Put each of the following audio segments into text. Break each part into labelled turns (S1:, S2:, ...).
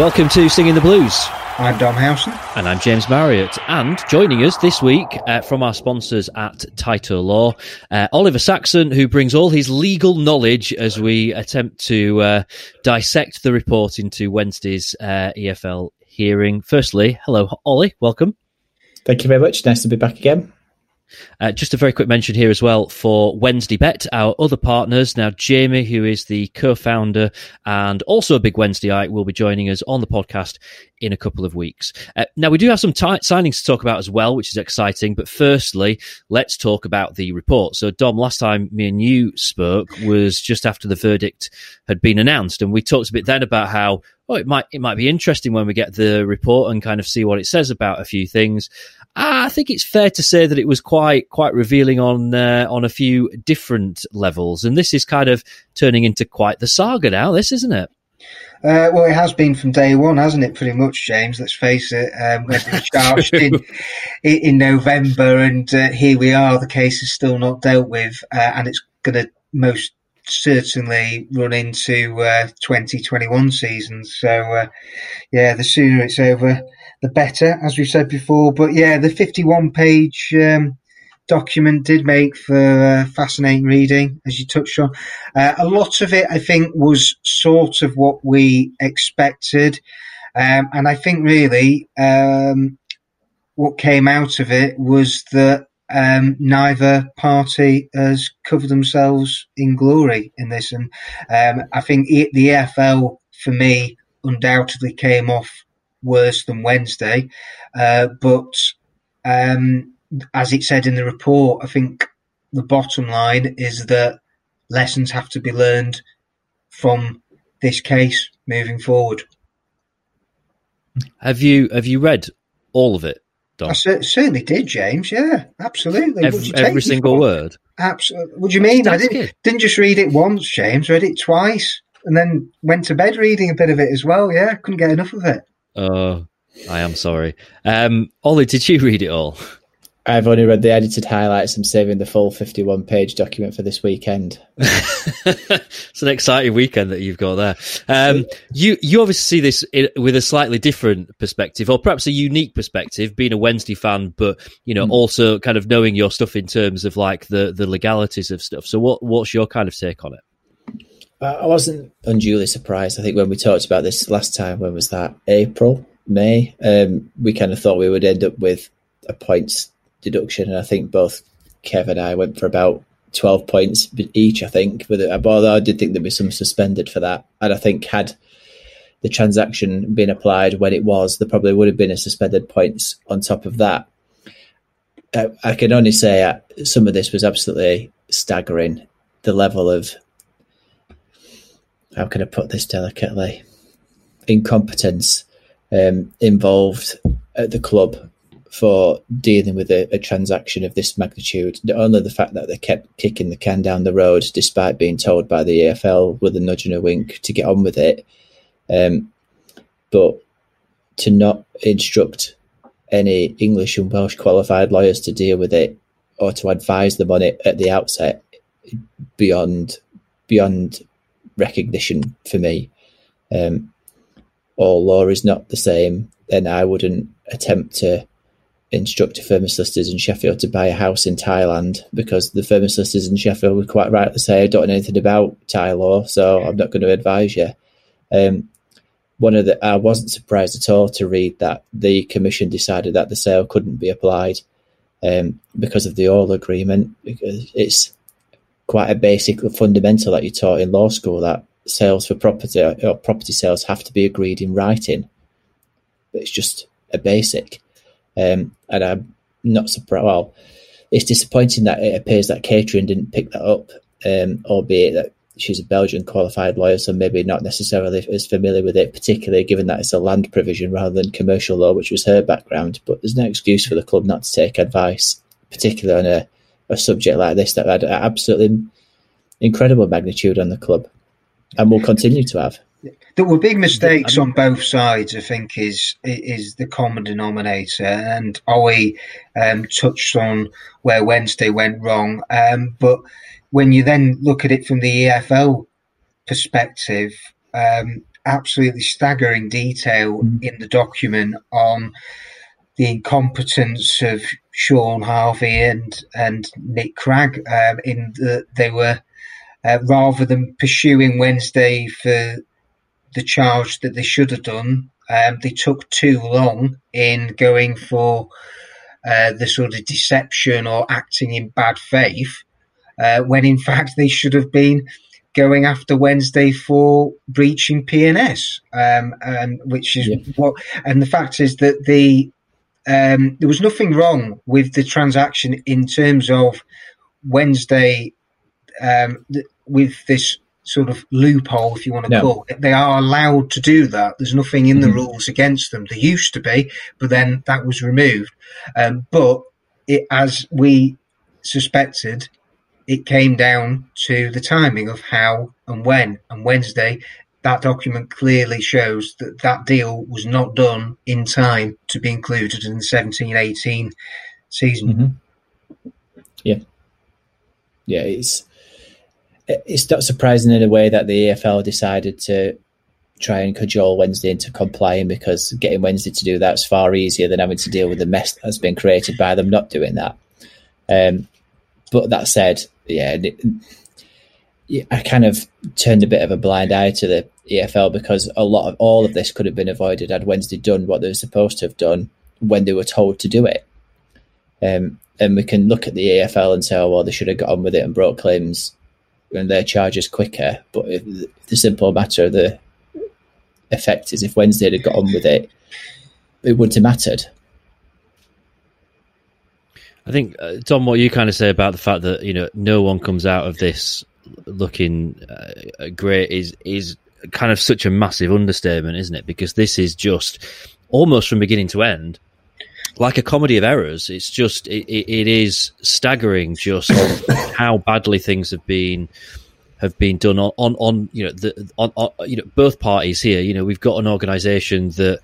S1: welcome to Singing the Blues.
S2: I'm Dom Howson.
S1: And I'm James Marriott. And joining us this week uh, from our sponsors at Title Law, uh, Oliver Saxon, who brings all his legal knowledge as we attempt to uh, dissect the report into Wednesday's uh, EFL hearing. Firstly, hello, Ollie. Welcome.
S3: Thank you very much. Nice to be back again.
S1: Uh, just a very quick mention here as well for Wednesday Bet, our other partners. Now, Jamie, who is the co founder and also a big Wednesdayite, will be joining us on the podcast in a couple of weeks. Uh, now, we do have some t- signings to talk about as well, which is exciting. But firstly, let's talk about the report. So, Dom, last time me and you spoke was just after the verdict had been announced. And we talked a bit then about how, oh, it might, it might be interesting when we get the report and kind of see what it says about a few things. I think it's fair to say that it was quite quite revealing on uh, on a few different levels, and this is kind of turning into quite the saga now. This isn't it?
S2: Uh, well, it has been from day one, hasn't it? Pretty much, James. Let's face it. Um, we charged in, in November, and uh, here we are. The case is still not dealt with, uh, and it's going to most certainly run into 2021 uh, season. So, uh, yeah, the sooner it's over, the better, as we said before. But yeah, the 51 page um, document did make for uh, fascinating reading, as you touched on. Uh, a lot of it, I think, was sort of what we expected. Um, and I think really um, what came out of it was that um, neither party has covered themselves in glory in this. And um, I think the EFL, for me, undoubtedly came off worse than Wednesday. Uh, but um, as it said in the report, I think the bottom line is that lessons have to be learned from this case moving forward.
S1: Have you have you read all of it?
S2: Dom? I certainly did, James. Yeah, absolutely.
S1: Every, every single word.
S2: Absolutely. What do you mean? I didn't, didn't just read it once, James. Read it twice, and then went to bed reading a bit of it as well. Yeah, couldn't get enough of it.
S1: Oh, I am sorry. Um, Ollie, did you read it all?
S3: I've only read the edited highlights. I'm saving the full 51 page document for this weekend.
S1: it's an exciting weekend that you've got there. Um, you you obviously see this with a slightly different perspective, or perhaps a unique perspective, being a Wednesday fan, but you know mm. also kind of knowing your stuff in terms of like the the legalities of stuff. So what what's your kind of take on it?
S3: I wasn't unduly surprised. I think when we talked about this last time, when was that? April, May. Um, we kind of thought we would end up with a points deduction, and I think both Kev and I went for about twelve points each. I think, with it, although I did think there'd be some suspended for that, and I think had the transaction been applied when it was, there probably would have been a suspended points on top of that. I, I can only say uh, some of this was absolutely staggering. The level of how can I put this delicately? Incompetence um, involved at the club for dealing with a, a, transaction of this magnitude. Not only the fact that they kept kicking the can down the road despite being told by the EFL with a nudge and a wink to get on with it, um, but to not instruct any English and Welsh qualified lawyers to deal with it or to advise them on it at the outset beyond beyond recognition for me. Um, all law is not the same, then I wouldn't attempt to instruct a firm of solicitors in Sheffield to buy a house in Thailand because the firm of solicitors in Sheffield would quite rightly say, I don't know anything about Thai law, so I'm not going to advise you. Um, one of the, I wasn't surprised at all to read that the commission decided that the sale couldn't be applied um, because of the all agreement. Because it's quite a basic fundamental that you taught in law school that sales for property or property sales have to be agreed in writing. But it's just a basic. Um, and I'm not surprised. Well, it's disappointing that it appears that Katrien didn't pick that up, um, albeit that she's a Belgian qualified lawyer, so maybe not necessarily as familiar with it, particularly given that it's a land provision rather than commercial law, which was her background. But there's no excuse for the club not to take advice, particularly on a a subject like this that had absolutely incredible magnitude on the club and will continue to have.
S2: There were big mistakes on both sides. I think is is the common denominator, and Ollie um, touched on where Wednesday went wrong. Um, but when you then look at it from the EFL perspective, um, absolutely staggering detail mm. in the document on the incompetence of Shaun Harvey and and Nick Craig. Um, in that they were uh, rather than pursuing Wednesday for the charge that they should have done, um, they took too long in going for uh, the sort of deception or acting in bad faith, uh, when in fact they should have been going after Wednesday for breaching P&S, um, and which is yeah. what. And the fact is that the um, there was nothing wrong with the transaction in terms of Wednesday um, th- with this sort of loophole, if you want to no. call it. They are allowed to do that. There's nothing in mm-hmm. the rules against them. There used to be, but then that was removed. Um, but it, as we suspected, it came down to the timing of how and when. And Wednesday, that document clearly shows that that deal was not done in time to be included in the 17 18 season.
S3: Mm-hmm. Yeah. Yeah, it's it's not surprising in a way that the EFL decided to try and cajole Wednesday into complying because getting Wednesday to do that is far easier than having to deal with the mess that's been created by them not doing that. Um, but that said, yeah, I kind of turned a bit of a blind eye to the EFL because a lot of all of this could have been avoided had Wednesday done what they were supposed to have done when they were told to do it. Um, and we can look at the EFL and say, oh, well, they should have got on with it and brought claims and their charges quicker. But the simple matter of the effect is if Wednesday had got on with it, it wouldn't have mattered.
S1: I think uh, Tom, what you kind of say about the fact that you know no one comes out of this looking uh, great is is kind of such a massive understatement, isn't it? Because this is just almost from beginning to end like a comedy of errors. It's just it, it is staggering just how badly things have been have been done on on, on you know the on, on you know both parties here. You know we've got an organisation that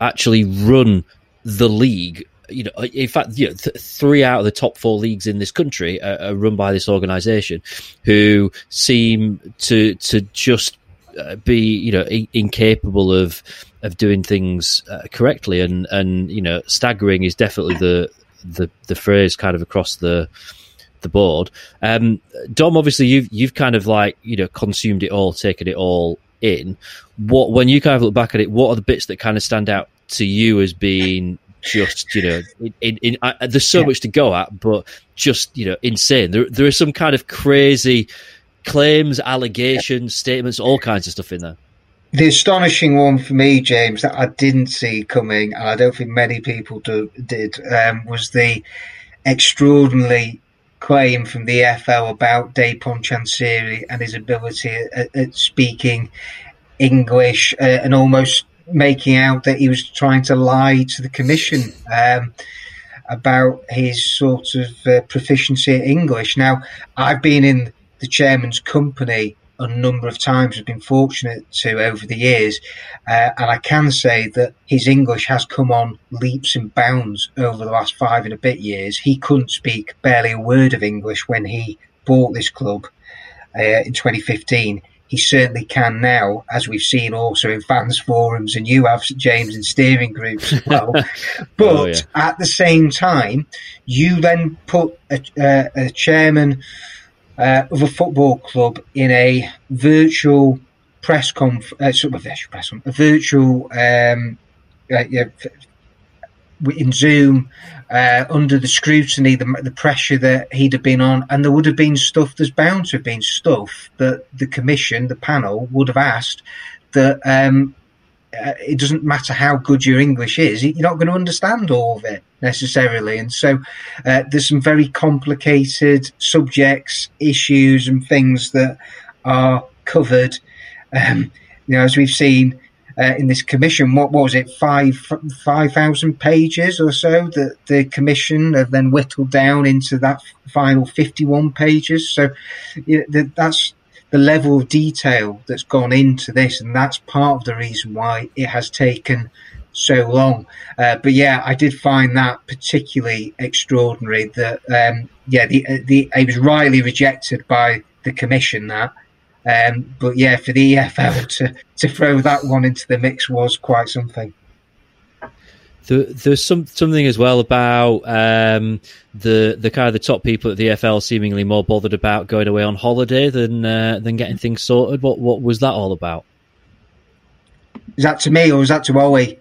S1: actually run the league you know, in fact, you know, th- three out of the top four leagues in this country are, are run by this organisation, who seem to to just uh, be, you know, I- incapable of of doing things uh, correctly, and and you know, staggering is definitely the the the phrase kind of across the the board. Um, Dom, obviously, you've you've kind of like you know consumed it all, taken it all in. What when you kind of look back at it, what are the bits that kind of stand out to you as being just you know in, in, uh, there's so yeah. much to go at but just you know insane there there are some kind of crazy claims allegations statements all kinds of stuff in there
S2: the astonishing one for me james that i didn't see coming and i don't think many people do, did um, was the extraordinary claim from the EFL about Dejphon Chansiri and his ability at, at speaking English uh, and almost making out that he was trying to lie to the commission um, about his sort of uh, proficiency in English. Now, I've been in the chairman's company a number of times, I've been fortunate to over the years, uh, and I can say that his English has come on leaps and bounds over the last five and a bit years. He couldn't speak barely a word of English when he bought this club uh, in 2015 he certainly can now, as we've seen also in fans forums, and you have James in steering groups as well. but oh, yeah. at the same time, you then put a, uh, a chairman uh, of a football club in a virtual press conf, uh, sort of virtual press, conference, a virtual um, uh, yeah, in Zoom, uh, under the scrutiny, the, the pressure that he'd have been on, and there would have been stuff. There's bound to have been stuff that the commission, the panel, would have asked that. Um, uh, it doesn't matter how good your English is, you're not going to understand all of it necessarily. And so uh, there's some very complicated subjects, issues, and things that are covered. Um, you know, as we've seen uh, in this commission. What, was it, five five thousand pages or so that the commission have then whittled down into that final fifty one pages. So you know, that's the level of detail that's gone into this, and that's part of the reason why it has taken so long. Uh, but yeah, I did find that particularly extraordinary. That um, yeah, the the it was rightly rejected by the commission that Um, but yeah, for the EFL to, to throw that one into the mix was quite something.
S1: There, there's some something as well about um, the the kind of the top people at the EFL seemingly more bothered about going away on holiday than uh, than getting things sorted. What what was that all about?
S2: Is that to me or is that to Ollie?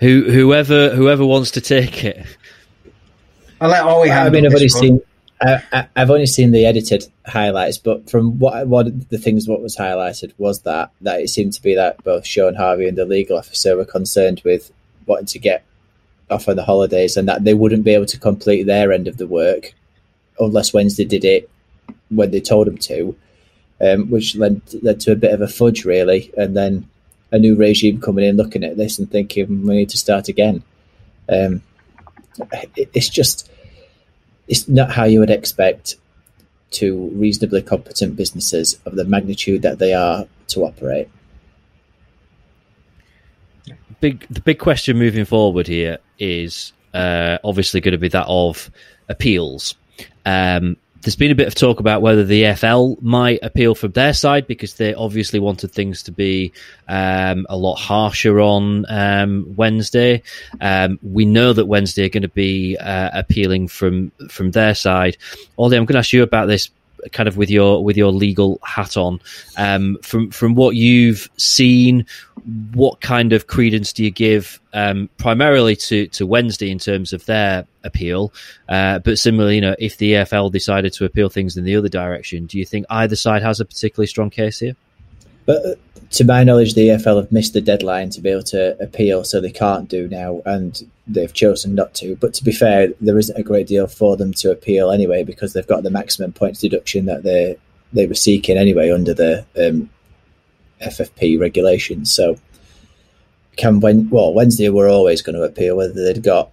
S1: Who whoever whoever wants to take it.
S2: I'll let Ollie.
S3: I mean, I've only one. seen I, have only seen the edited highlights, but from what what the things what was highlighted was that that it seemed to be that both Shaun Harvey and the legal officer were concerned with wanting to get off on the holidays, and that they wouldn't be able to complete their end of the work unless Wednesday did it when they told them to, um, which led led to a bit of a fudge really, and then a new regime coming in, looking at this and thinking we need to start again. Um, it, it's just it's not how you would expect two reasonably competent businesses of the magnitude that they are to operate.
S1: Big the big question moving forward here is uh, obviously going to be that of appeals. Um, there's been a bit of talk about whether the EFL might appeal from their side because they obviously wanted things to be um, a lot harsher on um, Wednesday. Um, we know that Wednesday are going to be uh, appealing from from their side. Ollie, I'm going to ask you about this kind of with your with your legal hat on. Um, from from what you've seen, what kind of credence do you give um, primarily to to Wednesday in terms of their appeal? Uh, but similarly, you know, if the EFL decided to appeal things in the other direction, do you think either side has a particularly strong case here?
S3: But uh, to my knowledge, the EFL have missed the deadline to be able to appeal, so they can't do now, and they've chosen not to. But to be fair, there isn't a great deal for them to appeal anyway because they've got the maximum points deduction that they they were seeking anyway under the um, FFP regulations. So, can when well Wednesday were always going to appeal whether they'd got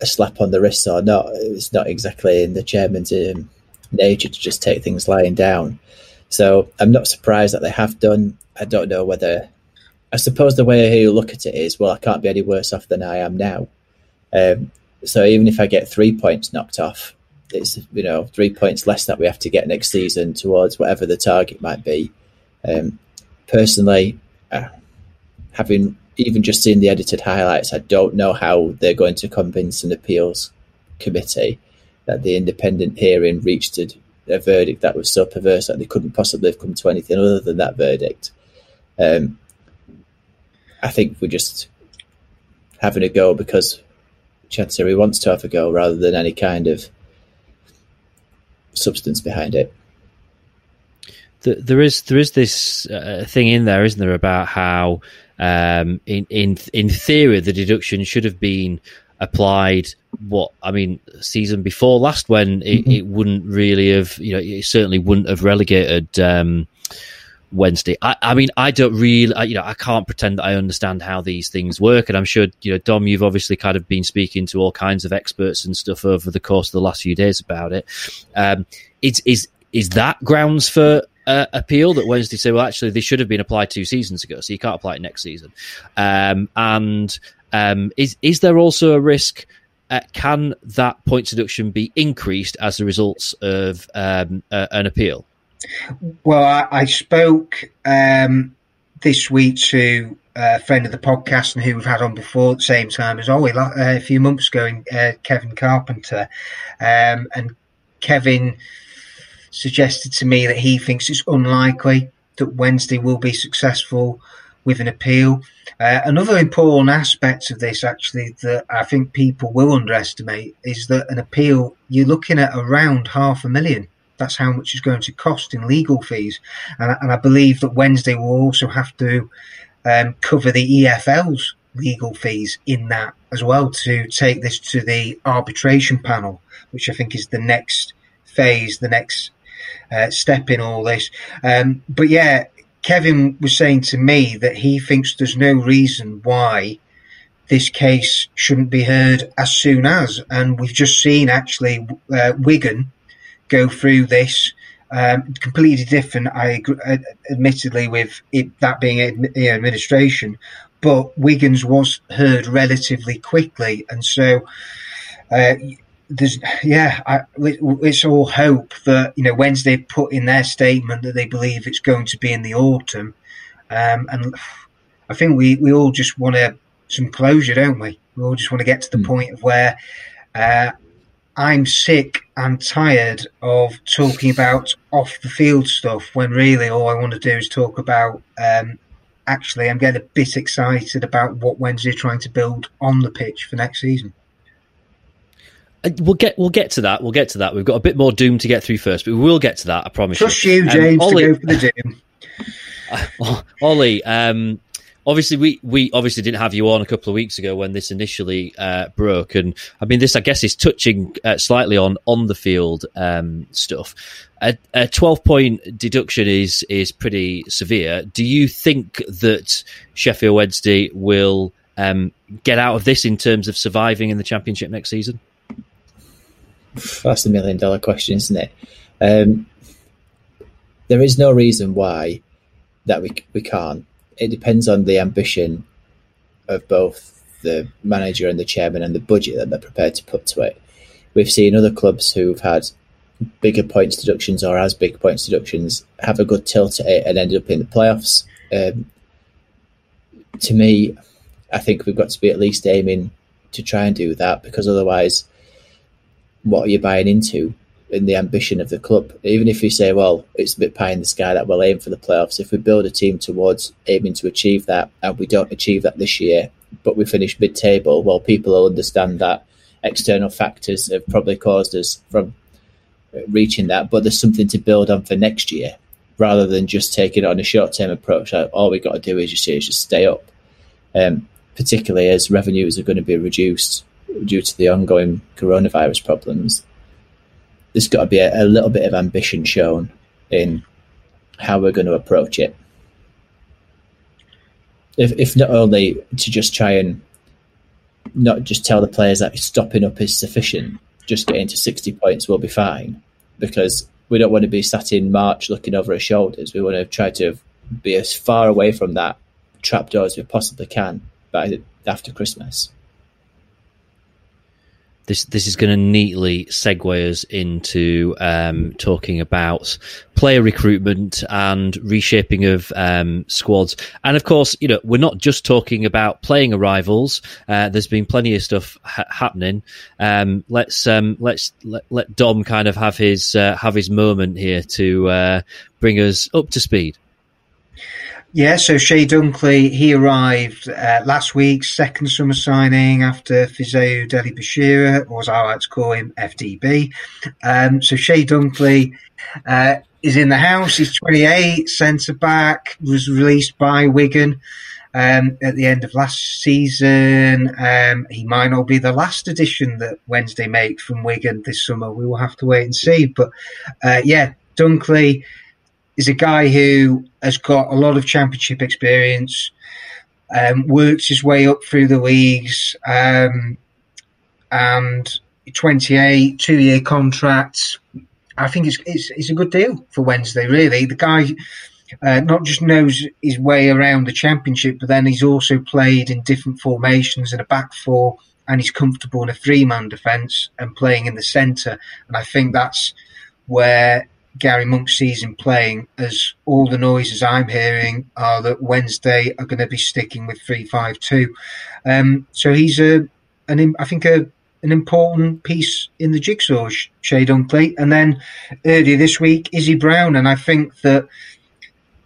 S3: a slap on the wrist or not. It's not exactly in the chairman's um, nature to just take things lying down. So I'm not surprised that they have done. I don't know whether. I suppose the way you look at it is, well, I can't be any worse off than I am now. Um, so even if I get three points knocked off, it's you know three points less that we have to get next season towards whatever the target might be. Um, personally, uh, having even just seen the edited highlights, I don't know how they're going to convince an appeals committee that the independent hearing reached a a verdict that was so perverse that they couldn't possibly have come to anything other than that verdict. Um, I think we're just having a go because Chansiri wants to have a go rather than any kind of substance behind it.
S1: There is there is this uh, thing in there, isn't there, about how um, in in in theory the deduction should have been applied what I mean season before last when it, mm-hmm. it, wouldn't really have you know it certainly wouldn't have relegated um, Wednesday. I, I, mean I don't really I, you know I can't pretend that I understand how these things work and I'm sure you know Dom you've obviously kind of been speaking to all kinds of experts and stuff over the course of the last few days about it. Um, is is is that grounds for uh, appeal that Wednesday say, well, actually, they should have been applied two seasons ago, so you can't apply it next season. Um, and um, is is there also a risk? Uh, can that point deduction be increased as a result of um, uh, an appeal?
S2: Well, I, I spoke um, this week to a friend of the podcast and who we've had on before at the same time as Ollie uh, a few months ago, uh, Kevin Carpenter, um, and Kevin suggested to me that he thinks it's unlikely that Wednesday will be successful with an appeal. Uh, another important aspect of this, actually, that I think people will underestimate is that an appeal, you're looking at around half a million. That's how much it's going to cost in legal fees. And, and I believe that Wednesday will also have to um, cover the EFL's legal fees in that as well to take this to the arbitration panel, which I think is the next phase, the next uh, step in all this. Um, but yeah, Kevin was saying to me that he thinks there's no reason why this case shouldn't be heard as soon as. And we've just seen actually uh, Wigan go through this. Um, completely different, I agree, uh, admittedly, with it, that being administration, but Wigan's was heard relatively quickly, and so uh, there's yeah, I, it's all hope that you know Wednesday put in their statement that they believe it's going to be in the autumn, um, and I think we we all just want to some closure, don't we? We all just want to get to the mm. point of where uh, I'm sick and tired of talking about off the field stuff when really all I want to do is talk about. Um, actually, I'm getting a bit excited about what Wednesday are trying to build on the pitch for next season.
S1: Uh, we'll get we'll get to that. We'll get to that. We've got a bit more doom to get through first, but we will get to that. I promise.
S2: Trust you, you James, um, Ollie, to go for the doom.
S1: Ollie, um, obviously we we obviously didn't have you on a couple of weeks ago when this initially uh, broke, and I mean this I guess is touching uh, slightly on on the field um, stuff. A, a, twelve point deduction is is pretty severe. Do you think that Sheffield Wednesday will um, get out of this in terms of surviving in the championship next season?
S3: That's the million dollar question, isn't it? Um, there is no reason why that we we can't. It depends on the ambition of both the manager and the chairman and the budget that they're prepared to put to it. We've seen other clubs who've had bigger points deductions or as big points deductions have a good tilt at it and ended up in the playoffs. Um, to me, I think we've got to be at least aiming to try and do that because otherwise what are you buying into in the ambition of the club. Even if you say, well, it's a bit pie in the sky that we'll aim for the playoffs, if we build a team towards aiming to achieve that and we don't achieve that this year, but we finish mid table, well, people will understand that external factors have probably caused us from reaching that, but there's something to build on for next year rather than just taking it on a short term approach. Like, all we've got to do is just, is just stay up, um, particularly as revenues are going to be reduced due to the ongoing coronavirus problems, there's got to be a, a little bit of ambition shown in how we're going to approach it. If, if not only to just try and not just tell the players that stopping up is sufficient, just getting to 60 points will be fine, because we don't want to be sat in March looking over our shoulders. We want to try to be as far away from that trapdoor as we possibly can by after Christmas
S1: this this is going to neatly segue us into um, talking about player recruitment and reshaping of um, squads. And of course, you know, we're not just talking about playing arrivals. Uh, there's been plenty of stuff ha- happening. Um, let's um, let's let, let, Dom kind of have his uh, have his moment here to uh, bring us up to speed.
S2: Yeah, so Chey Dunkley, he arrived uh, last week, second summer signing after Fisayo Dele-Bashiru, or as I like to call him, FDB. Um, so Chey Dunkley uh, is in the house. He's 28, centre back, was released by Wigan um, at the end of last season. Um, he might not be the last addition that Wednesday make from Wigan this summer. We will have to wait and see. But uh, yeah, Dunkley is a guy who has got a lot of championship experience, um, worked his way up through the leagues, um, and 28, two year contract. I think it's, it's, it's a good deal for Wednesday, really. The guy uh, not just knows his way around the championship, but then he's also played in different formations in a back four, and he's comfortable in a three man defence and playing in the centre. And I think that's where Gary Monk him playing, as all the noises I'm hearing are that Wednesday are going to be sticking with three five two. Um, so he's a, an I think a an important piece in the jigsaw, Chey Dunkley. And then earlier this week, Izzy Brown, and I think that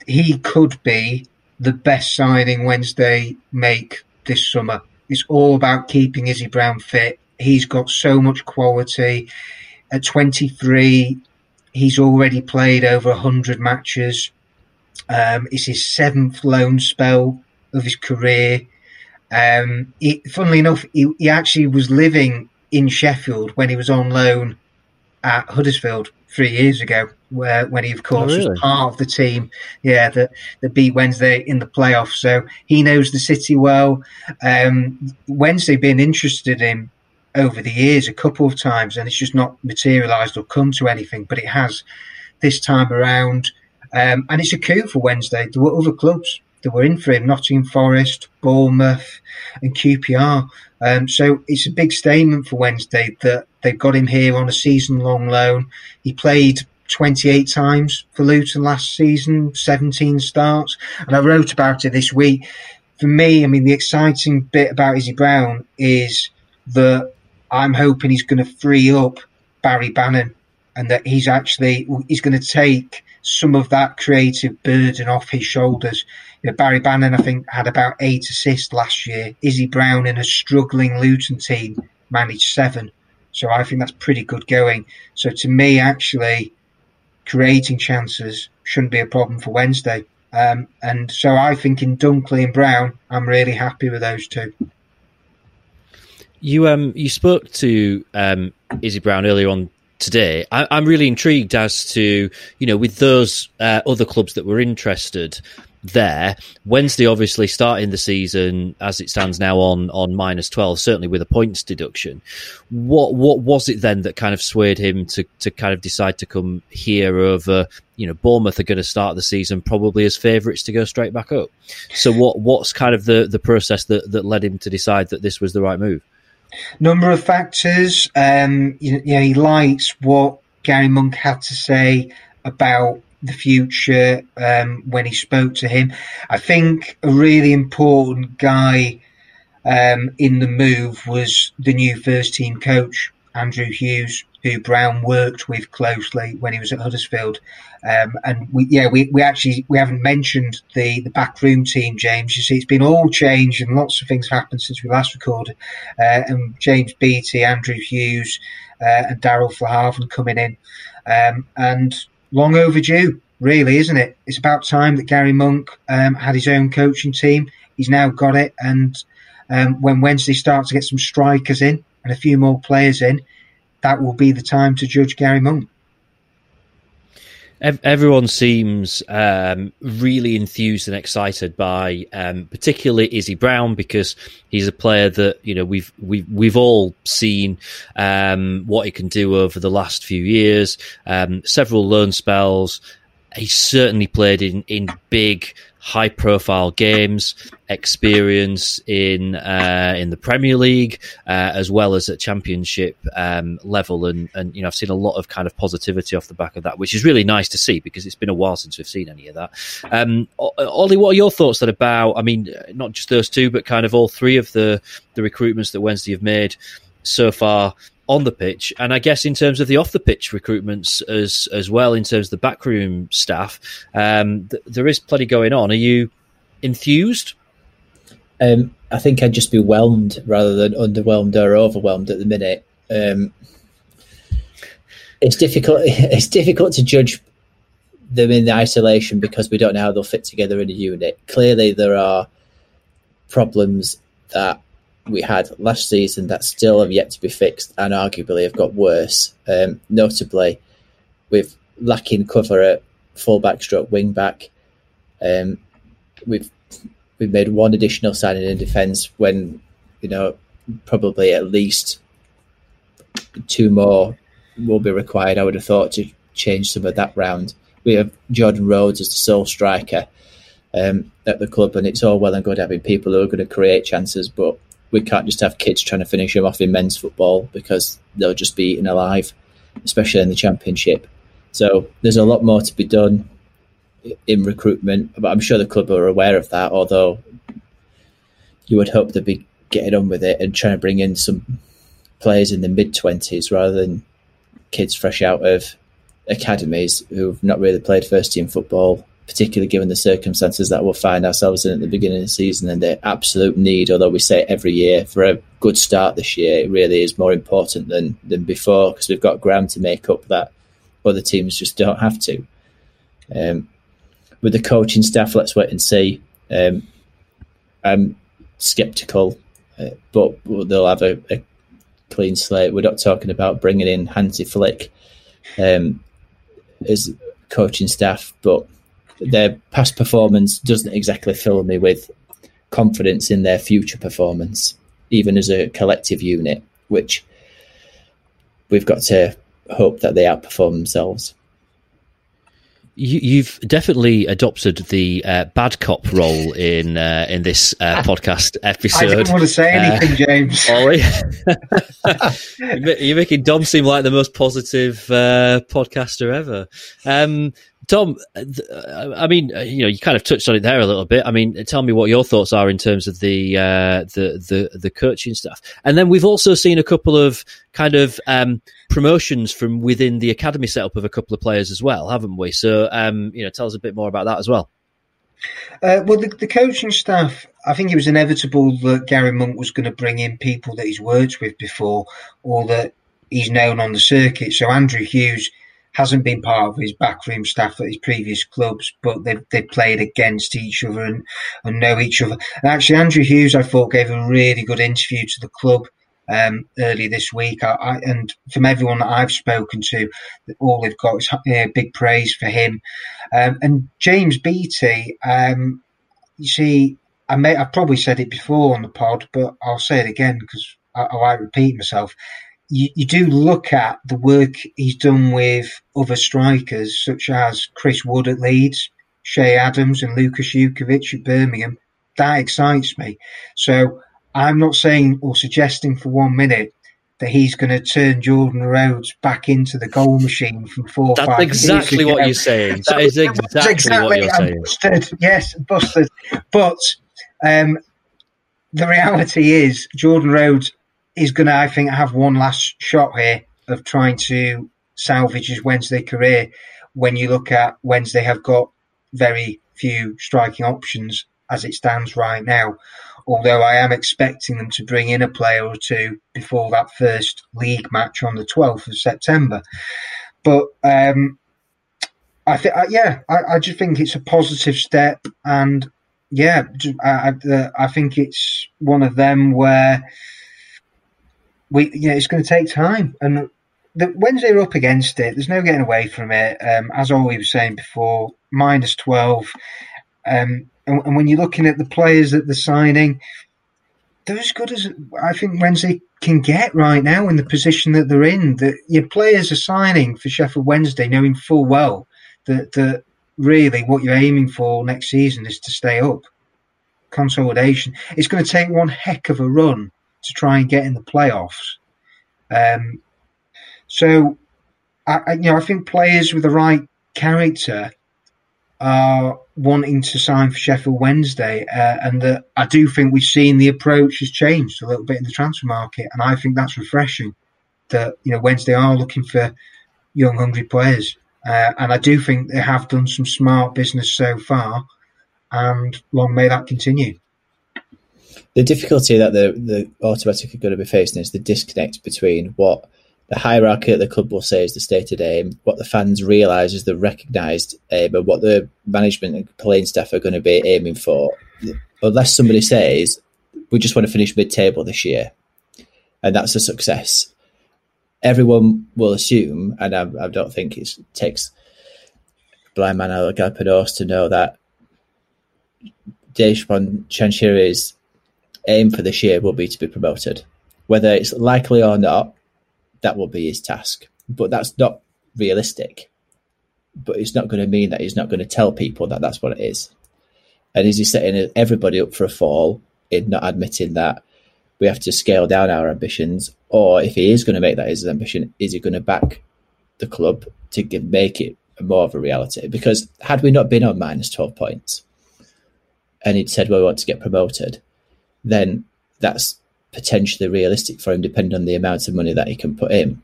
S2: he could be the best signing Wednesday make this summer. It's all about keeping Izzy Brown fit. He's got so much quality. At 23, He's already played over 100 matches. Um, it's his seventh loan spell of his career. Um, he, funnily enough, he, he actually was living in Sheffield when he was on loan at Huddersfield three years ago, where when he of course oh, really? was part of the team, yeah, that that beat Wednesday in the playoffs. So he knows the city well. Um, Wednesday being interested in over the years a couple of times, and it's just not materialised or come to anything. But it has this time around, um, and it's a coup for Wednesday. There were other clubs that were in for him: Nottingham Forest, Bournemouth, and QPR. Um, so it's a big statement for Wednesday that They've got him here on a season long loan. He played 28 times for Luton last season, 17 starts. And I wrote about it this week. For me, I mean, the exciting bit about Izzy Brown is that I'm hoping he's going to free up Barry Bannan and that he's actually, he's going to take some of that creative burden off his shoulders. You know, Barry Bannan, I think, had about eight assists last year. Izzy Brown in a struggling Luton team managed seven. So I think that's pretty good going. So to me, actually, creating chances shouldn't be a problem for Wednesday. Um, and so I think in Dunkley and Brown, I'm really happy with those two.
S1: You um you spoke to um Izzy Brown earlier on today. I, am really intrigued as to you know with those uh, other clubs that were interested there. Wednesday, obviously, starting the season as it stands now on on minus twelve, certainly with a points deduction. What what was it then that kind of swayed him to to kind of decide to come here over? You know, Bournemouth are going to start the season probably as favourites to go straight back up. So, what what's kind of the the process that that led him to decide that this was the right move?
S2: Number of factors. Um, you, you know, he likes what Gary Monk had to say about the future um, when he spoke to him. I think a really important guy um, in the move was the new first team coach, Andrew Hughes, who Brown worked with closely when he was at Huddersfield. Um, and we, yeah, we, we actually we haven't mentioned the the backroom team, James. You see, it's been all changed and lots of things happened since we last recorded. Uh, and James Beattie, Andrew Hughes, uh, and Darryl Flahavan coming in, um, and long overdue, really, isn't it? It's about time that Gary Monk um, had his own coaching team. He's now got it, and um, when Wednesday starts to get some strikers in and a few more players in, that will be the time to judge Gary Monk.
S1: Everyone seems um, really enthused and excited by, um, particularly Izzy Brown, because he's a player that you know we've we've we've all seen um, what he can do over the last few years. Um, several loan spells. He's certainly played in in big high profile games, experience in uh, in the Premier League uh, as well as at Championship um, level, and and you know I've seen a lot of kind of positivity off the back of that, which is really nice to see because it's been a while since we've seen any of that. Um, Ollie, what are your thoughts about? I mean, not just those two, but kind of all three of the the recruitments that Wednesday have made so far on the pitch, and I guess in terms of the off the pitch recruitments as as well, in terms of the backroom staff, um, th- there is plenty going on. Are you enthused?
S3: Um, I think I'd just be whelmed rather than underwhelmed or overwhelmed at the minute. Um, it's difficult. It's difficult to judge them in isolation because we don't know how they'll fit together in a unit. Clearly, there are problems that we had last season that still have yet to be fixed and arguably have got worse. Um, notably, with lacking cover at fullback stroke wing back. Um, we've we've made one additional signing in defence when you know probably at least two more will be required. I would have thought to change some of that round. We have Jordan Rhodes as the sole striker um, at the club, and it's all well and good having people who are going to create chances, but we can't just have kids trying to finish them off in men's football because they'll just be eaten alive, especially in the championship. So there's a lot more to be done in recruitment, but I'm sure the club are aware of that. Although you would hope they'd be getting on with it and trying to bring in some players in the mid twenties rather than kids fresh out of academies who've not really played first team football particularly given the circumstances that we'll find ourselves in at the beginning of the season and the absolute need, although we say every year, for a good start this year, it really is more important than, than before because we've got ground to make up that other teams just don't have to. Um, with the coaching staff, let's wait and see. Um, I'm sceptical, uh, but they'll have a, a, clean slate. We're not talking about bringing in Hansi Flick um, as coaching staff, but their past performance doesn't exactly fill me with confidence in their future performance, even as a collective unit, which we've got to hope that they outperform themselves.
S1: you, have definitely adopted the uh, bad cop role in uh, in this uh, podcast episode. I
S2: didn't want to say uh, anything, James.
S1: Ollie, you're making Dom seem like the most positive uh, podcaster ever. Um, Tom, uh, I mean, you know, you kind of touched on it there a little bit. I mean, tell me what your thoughts are in terms of the uh, the the the coaching stuff, and then we've also seen a couple of kind of um, promotions from within the academy setup of a couple of players as well, haven't we? So, um, you know, tell us a bit more about that as well.
S2: Uh, well, the, the, coaching staff, I think it was inevitable that Gary Monk was going to bring in people that he's worked with before or that he's known on the circuit. So Andrew Hughes hasn't been part of his backroom staff at his previous clubs, but they've, they've played against each other and, and know each other. And actually, Andrew Hughes, I thought, gave a really good interview to the club um, early this week. I, I, and from everyone that I've spoken to, all they've got is uh, big praise for him. Um, and James Beattie, um, you see, I may I've probably said it before on the pod, but I'll say it again because I, I like repeat myself. You, you, do look at the work he's done with other strikers such as Chris Wood at Leeds, Che Adams, and Lucas Jutkiewicz at Birmingham. That excites me. So I'm not saying or suggesting for one minute that he's going to turn Jordan Rhodes back into the goal machine from four.
S1: That's exactly what you're saying. That is exactly, exactly what you're saying.
S2: Busted. Yes, busted. But um, the reality is, Jordan Rhodes is going to, I think, have one last shot here of trying to salvage his Wednesday career. When you look at Wednesday, have got very few striking options as it stands right now although I am expecting them to bring in a player or two before that first league match on the 12th of September. But um, I think, yeah, I, I, just think it's a positive step, and yeah, I, I, I think it's one of them where we, yeah, it's going to take time, and the Wednesday are up against it. There's no getting away from it. Um, as Ollie was saying before, minus 12. Um, and, and, when you're looking at the players that they're signing, they're as good as I think Wednesday can get right now in the position that they're in. That your players are signing for Sheffield Wednesday, knowing full well that that really what you're aiming for next season is to stay up. Consolidation. It's going to take one heck of a run to try and get in the playoffs. Um, so, I, I, you know, I think players with the right character are wanting to sign for Sheffield Wednesday, uh, and I do think we've seen the approach has changed a little bit in the transfer market, and I think that's refreshing. That you know Wednesday are looking for young, hungry players, uh, and I do think they have done some smart business so far, and long may that continue.
S3: The difficulty that the the automatic are going to be facing is the disconnect between what the hierarchy at the club will say is the stated aim. What the fans realise is the recognised aim, and what the management and playing staff are going to be aiming for. Unless somebody says we just want to finish mid-table this year, and that's a success, everyone will assume, and I, I don't think it takes blind man Galapagos to know that Dejphon Chansiri's aim for this year will be to be promoted. Whether it's likely or not, that will be his task. But that's not realistic. But it's not going to mean that he's not going to tell people that that's what it is. And is he setting everybody up for a fall in not admitting that we have to scale down our ambitions? Or if he is going to make that his ambition, is he going to back the club to give, make it more of a reality? Because had we not been on minus 12 points and he'd said, well, we want to get promoted, then that's potentially realistic for him, depending on the amount of money that he can put in.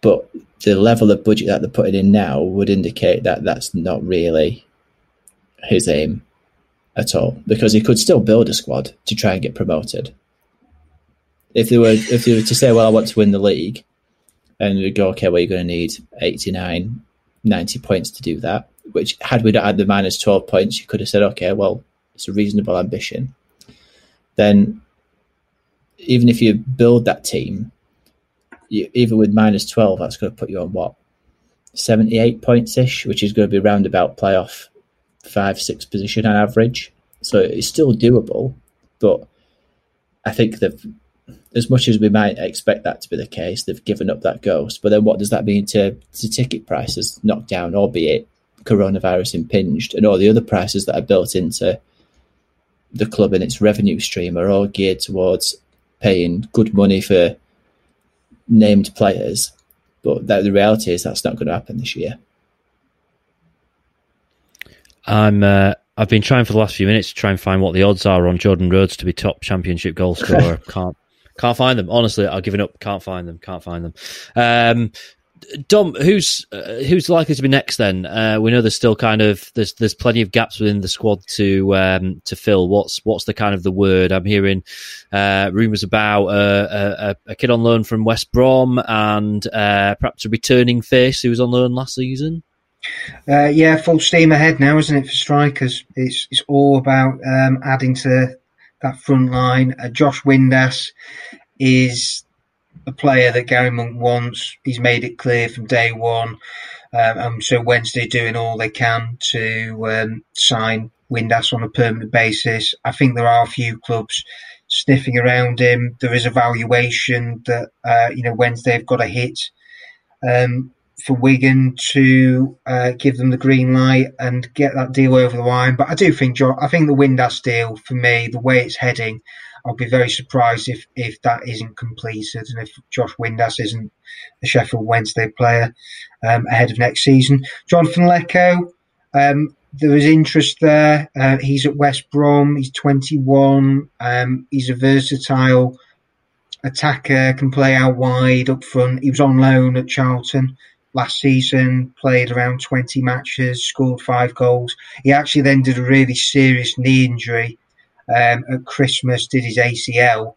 S3: But the level of budget that they're putting in now would indicate that that's not really his aim at all, because he could still build a squad to try and get promoted. If they were, if they were to say, "Well, I want to win the league," and we go, "Okay, well, you're going to need 89, 90 points to do that." Which, had we not had the minus twelve points, you could have said, "Okay, well, it's a reasonable ambition." Then even if you build that team, you, even with minus 12, that's going to put you on what? 78 points ish, which is going to be round about playoff five, six position on average. So it's still doable, but I think they've, as much as we might expect that to be the case, they've given up that ghost. But then what does that mean to, to ticket prices knocked down, albeit coronavirus impinged, and all the other prices that are built into the club and its revenue stream are all geared towards paying good money for named players. But that, the reality is that's not going to happen this year.
S1: I'm. Uh, I've been trying for the last few minutes to try and find what the odds are on Jordan Rhodes to be top championship goal scorer. can't can't find them. Honestly, I've given up. Can't find them. Can't find them. Um, Dom, who's uh, who's likely to be next? Then uh, we know there's still kind of there's there's plenty of gaps within the squad to um, to fill. What's what's the kind of the word I'm hearing? Uh, rumours about a, a, kid on loan from West Brom and uh, perhaps a returning face who was on loan last season.
S2: Uh, yeah, full steam ahead now, isn't it for strikers? It's it's all about um, adding to that front line. Uh, Josh Windass is a player that Gary Monk wants. He's made it clear from day one. Um, and so Wednesday doing all they can to um, sign Windass on a permanent basis. I think there are a few clubs sniffing around him. There is a valuation that uh, you know Wednesday have got a hit um, for Wigan to uh, give them the green light and get that deal over the line. But I do think I think the Windass deal for me, the way it's heading, I'll be very surprised if, if that isn't completed and if Josh Windass isn't a Sheffield Wednesday player um, ahead of next season. Jonathan Leko, um, there is interest there. Uh, he's at West Brom. He's 21. Um, he's a versatile attacker, can play out wide, up front. He was on loan at Charlton last season, played around 20 matches, scored five goals. He actually then did a really serious knee injury um, at Christmas, did his ACL.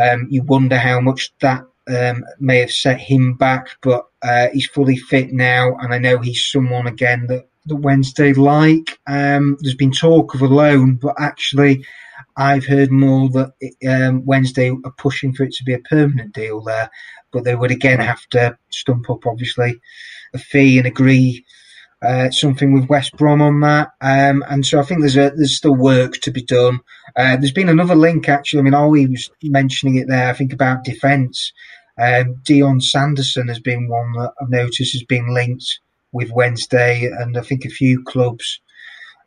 S2: Um, you wonder how much that um, may have set him back, but uh, he's fully fit now, and I know he's someone again that, Wednesday like. Um, there's been talk of a loan, but actually, I've heard more that um, Wednesday are pushing for it to be a permanent deal there, but they would again have to stump up, obviously, a fee and agree uh, something with West Brom on that. Um, and so I think there's a, there's still work to be done. Uh, there's been another link actually. I mean, Ollie was mentioning it there. I think about defence. Um, Dion Sanderson has been one that I've noticed has been linked with Wednesday, and I think a few clubs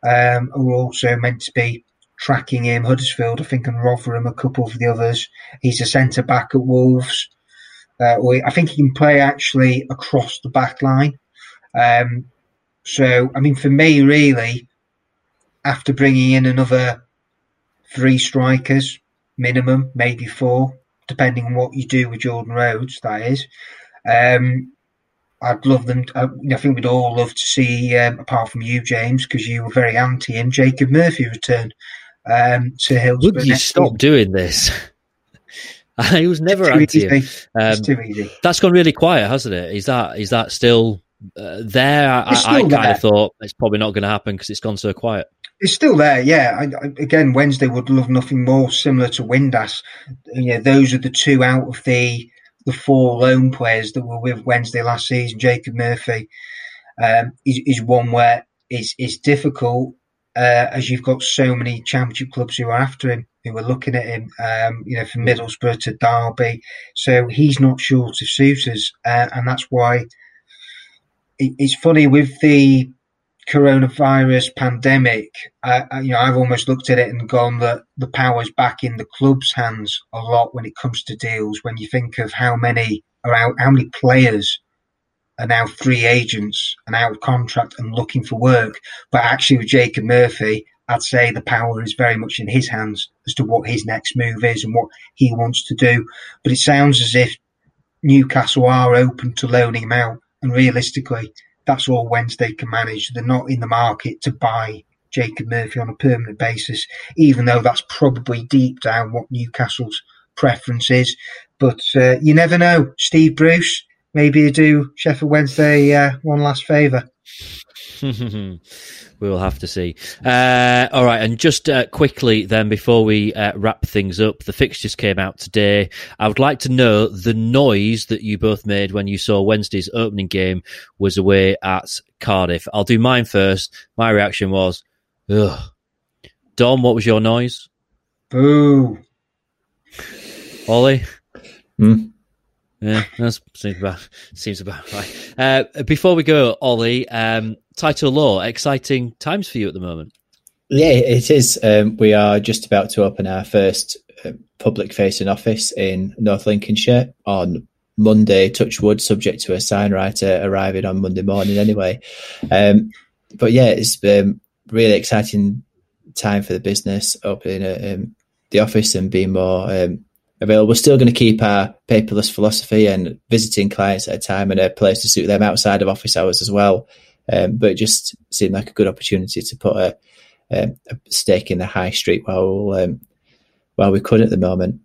S2: um, are also meant to be tracking him. Huddersfield, I think, and Rotherham, a couple of the others. He's a centre back at Wolves. Uh, I think he can play actually across the back line. Um, so, I mean, for me, really, after bringing in another three strikers minimum, maybe four, depending on what you do with Jordan Rhodes, that is. Um, I'd love them. To, I, think we'd all love to see, um, apart from you, James, because you were very anti him, Jacob Murphy return um, to Hillsborough.
S1: Would you stop doing this? I was never anti him. Um,
S2: too easy.
S1: That's gone really quiet, hasn't it? Is that is that still uh, there, I, I kind of thought it's probably not going to happen because it's gone so quiet.
S2: It's still there, yeah. I, I, again, Wednesday would love nothing more similar to Windass. You know, those are the two out of the the four loan players that were with Wednesday last season. Jacob Murphy um, is, is one where it's, it's difficult uh, as you've got so many championship clubs who are after him, who are looking at him, um, you know, from Middlesbrough to Derby. So he's not short of suitors, uh, and that's why it's funny with the coronavirus pandemic. Uh, you know, I've almost looked at it and gone that the power's back in the club's hands a lot when it comes to deals. When you think of how many are out, how many players are now free agents and out of contract and looking for work, but actually with Jacob Murphy, I'd say the power is very much in his hands as to what his next move is and what he wants to do. But it sounds as if Newcastle are open to loaning him out and realistically, that's all Wednesday can manage. They're not in the market to buy Jacob Murphy on a permanent basis, even though that's probably deep down what Newcastle's preference is. But uh, you never know. Steve Bruce, maybe you do Sheffield Wednesday uh, one last favour.
S1: We'll have to see. Uh, all right, and just uh, quickly then, before we uh, wrap things up, the fixtures came out today. I would like to know the noise that you both made when you saw Wednesday's opening game was away at Cardiff. I'll do mine first. My reaction was, ugh. Dom, what was your noise?
S2: Boo.
S1: Ollie?
S3: Hmm?
S1: Yeah, that seems about seems about right. Uh, before we go, Ollie, um, Tyto Law, exciting times for you at the moment.
S3: Yeah, it is. Um, we are just about to open our first uh, public facing office in North Lincolnshire on Monday, touch wood, subject to a sign writer arriving on Monday morning anyway. Um, but yeah, it's um, really exciting time for the business, opening a, um, the office and being more um, available. We're still going to keep our paperless philosophy and visiting clients at a time and a place to suit them outside of office hours as well. Um, but it just seemed like a good opportunity to put a, a, a stake in the high street while um, while we could at the moment.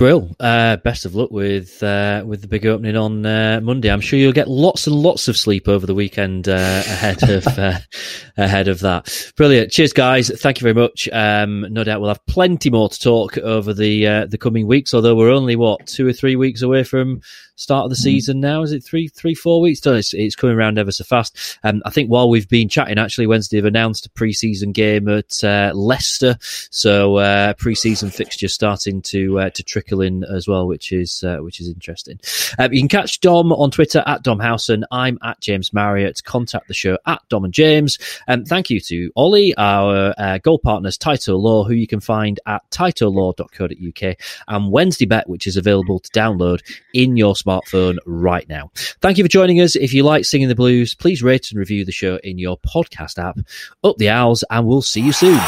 S1: Brill, uh, best of luck with uh, with the big opening on uh, Monday. I'm sure you'll get lots and lots of sleep over the weekend uh, ahead of uh, ahead of that. Brilliant. Cheers, guys. Thank you very much. Um, no doubt we'll have plenty more to talk over the uh, the coming weeks. Although we're only what two or three weeks away from start of the mm. season now. Is it three, three, four weeks? It's, it's coming around ever so fast. Um, I think while we've been chatting, actually, Wednesday have announced a pre-season game at uh, Leicester, so uh, pre-season fixture starting to uh, to trickle in as well, which is uh, which is interesting. Um, you can catch Dom on Twitter at Dom. I'm at James Marriott. Contact the show at Dom and James. And um, thank you to Ollie, our uh, gold partners, Tyto Law, who you can find at tytolaw.co.uk, and Wednesday Bet, which is available to download in your smartphone smartphone right now. Thank you for joining us. If you like singing the blues, please rate and review the show in your podcast app. Up the owls, and we'll see you soon.